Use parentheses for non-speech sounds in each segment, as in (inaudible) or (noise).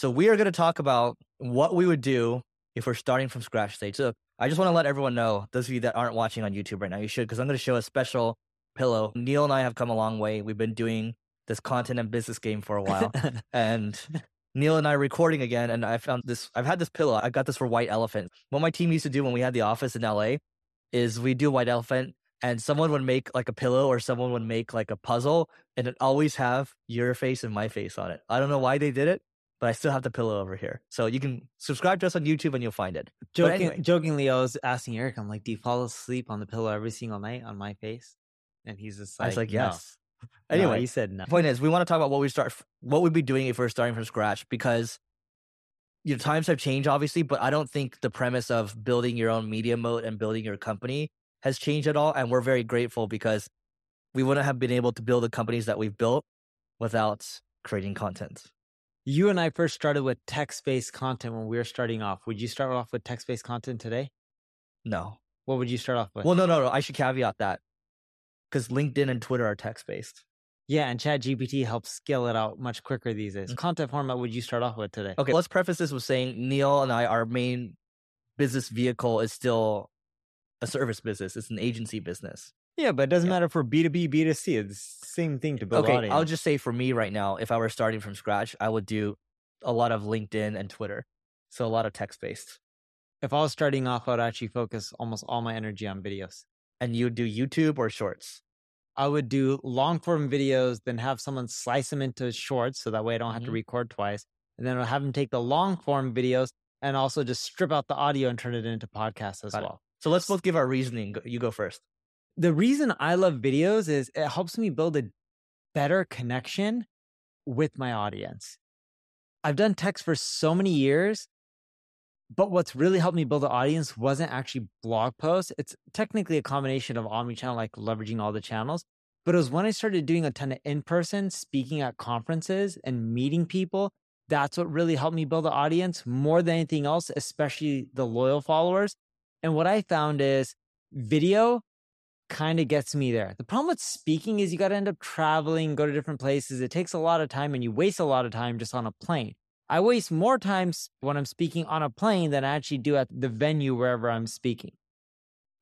So we are going to talk about what we would do if we're starting from scratch stage. So I just want to let everyone know, those of you that aren't watching on YouTube right now, you should, because I'm going to show a special pillow. Neil and I have come a long way. We've been doing this content and business game for a while. (laughs) and Neil and I are recording again, and I found this. I've had this pillow. I got this for White Elephant. What my team used to do when we had the office in LA is we do White Elephant, and someone would make like a pillow or someone would make like a puzzle, and it always have your face and my face on it. I don't know why they did it, but I still have the pillow over here. So you can subscribe to us on YouTube and you'll find it. Joking, anyway. Jokingly, I was asking Eric, I'm like, do you fall asleep on the pillow every single night on my face? And he's just like, I was like, yes. (laughs) No, Anyway, he said no. point is we want to talk about what we start what we'd be doing if we are starting from scratch because your times have changed obviously but i don't think the premise of building your own media moat and building your company has changed at all and we're very grateful because we wouldn't have been able to build the companies that we've built without creating content You and I first started with text based content when we were starting off. Would you start off with text based content today? no What would you start off with? well no no no i should caveat that because linkedin and twitter are text based yeah, and ChatGPT helps scale it out much quicker these days. Mm. Content format would you start off with today? okay let's preface this with saying neil and i our main business vehicle is still a service business it's an agency business Yeah, but it doesn't Yeah. matter for B2B, B2C. It's the same thing to build okay, audience. I'll just say for me right now, if I were starting from scratch, I would do a lot of LinkedIn and Twitter. So a lot of text based. if I was starting off, I would actually focus almost all my energy on videos. And you would do YouTube or shorts. I would do long form videos, then have someone slice them into shorts so that way I don't have to Mhm. record twice. And then I'll have them take the long form videos and also just strip out the audio and turn it into podcasts as Got it. well. So let's both give our reasoning. You go first. The reason I love videos is it helps me build a better connection with my audience. I've done text for so many years, but what's really helped me build an audience wasn't actually blog posts. It's technically a combination of omnichannel, like leveraging all the channels. But it was when I started doing a ton of in person speaking at conferences and meeting people. That's what really helped me build an audience more than anything else, especially the loyal followers. And what I found is video kind of gets me there. The problem with speaking is you got to end up traveling, go to different places. It takes a lot of time and you waste a lot of time just on a plane. I waste more times when I'm speaking on a plane than I actually do at the venue wherever I'm speaking.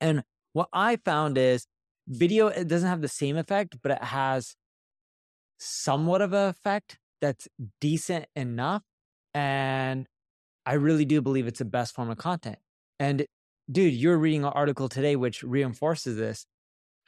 And what I found is video, it doesn't have the same effect, but it has somewhat of an effect that's decent enough. And I really do believe it's the best form of content. And dude, you're reading an article today which reinforces this.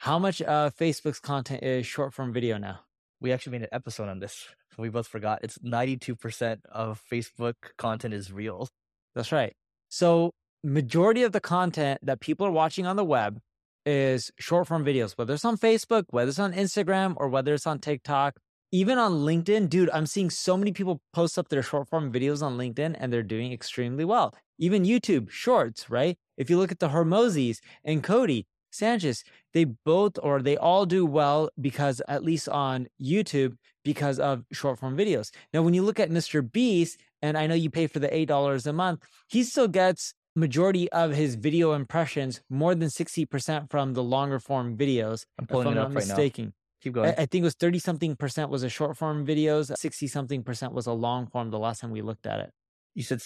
How much of Facebook's content is short form video now? We actually made an episode on this. We both forgot. It's 92% of Facebook content is reels. That's right. So, majority of the content that people are watching on the web is short form videos, whether it's on Facebook, whether it's on Instagram, or whether it's on TikTok, even on LinkedIn. Dude, I'm seeing so many people post up their short form videos on LinkedIn and they're doing extremely well. Even YouTube shorts, right? If you look at the Hormozis and Codie Sanchez, they both or they all do well because, at least on YouTube, because of short form videos. Now, when you look at Mr. Beast, and I know you pay for the $8 a month, he still gets majority of his video impressions more than 60% from the longer form videos I'm if pulling i'm it not up right now. mistaken Keep going. I think it was 30 something percent was a short form videos 60 something percent was a long form the last time we looked at it you said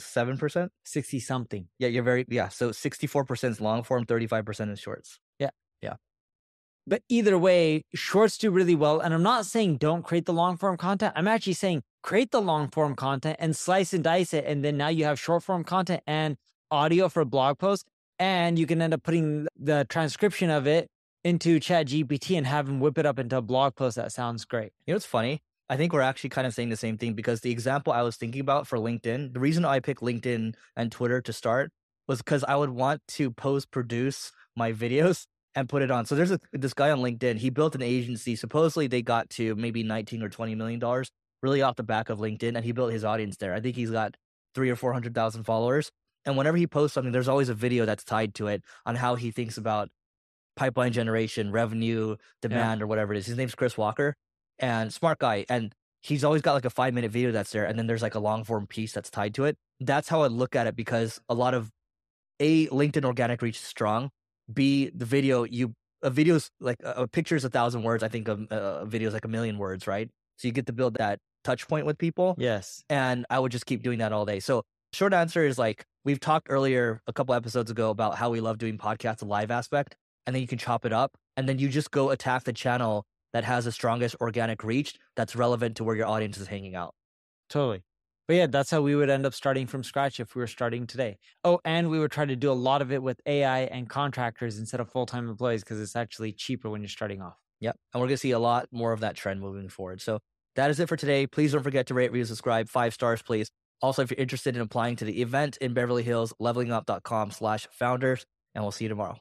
67%? 60 something Yeah, you're very, yeah. So 64% is long form, 35% is shorts. Yeah, yeah. But either way, shorts do really well. And I'm not saying don't create the long form content. I'm actually saying create the long form content and slice and dice it. And then now you have short form content and audio for blog posts. And you can end up putting the transcription of it into Chat GPT and have them whip it up into a blog post that sounds great. You know what's funny? I think we're actually kind of saying the same thing because the example I was thinking about for LinkedIn, the reason I picked LinkedIn and Twitter to start was because I would want to post produce my videos (laughs) and put it on. So there's a, this guy on LinkedIn. He built an agency. Supposedly they got to maybe 19 or 20 million dollars really off the back of LinkedIn, and he built his audience there. I think he's got three or four hundred thousand followers. And whenever he posts something, there's always a video that's tied to it on how he thinks about pipeline generation, revenue, demand, or whatever it is. His name's Chris Walker, and smart guy. And he's always got like a five minute video that's there, and then there's like a long form piece that's tied to it. That's how I look at it because a lot of a LinkedIn organic reach is strong. B the video you a video's like a, a picture's a thousand words. I think a, uh, a video is like a million words, right? So you get to build that touch point with people. Yes. And I would just keep doing that all day. So short answer is like we've talked earlier a couple episodes ago about how we love doing podcasts, the live aspect, and then you can chop it up and then you just go attack the channel that has the strongest organic reach that's relevant to where your audience is hanging out. Totally. But yeah, that's how we would end up starting from scratch if we were starting today. Oh, and we would try to do a lot of it with AI and contractors instead of full time employees because it's actually cheaper when you're starting off. Yep. And we're going to see a lot more of that trend moving forward. So that is it for today. Please don't forget to rate, review, subscribe. Five stars, please. Also, if you're interested in applying to the event in Beverly Hills, levelingup.com slash founders. And we'll see you tomorrow.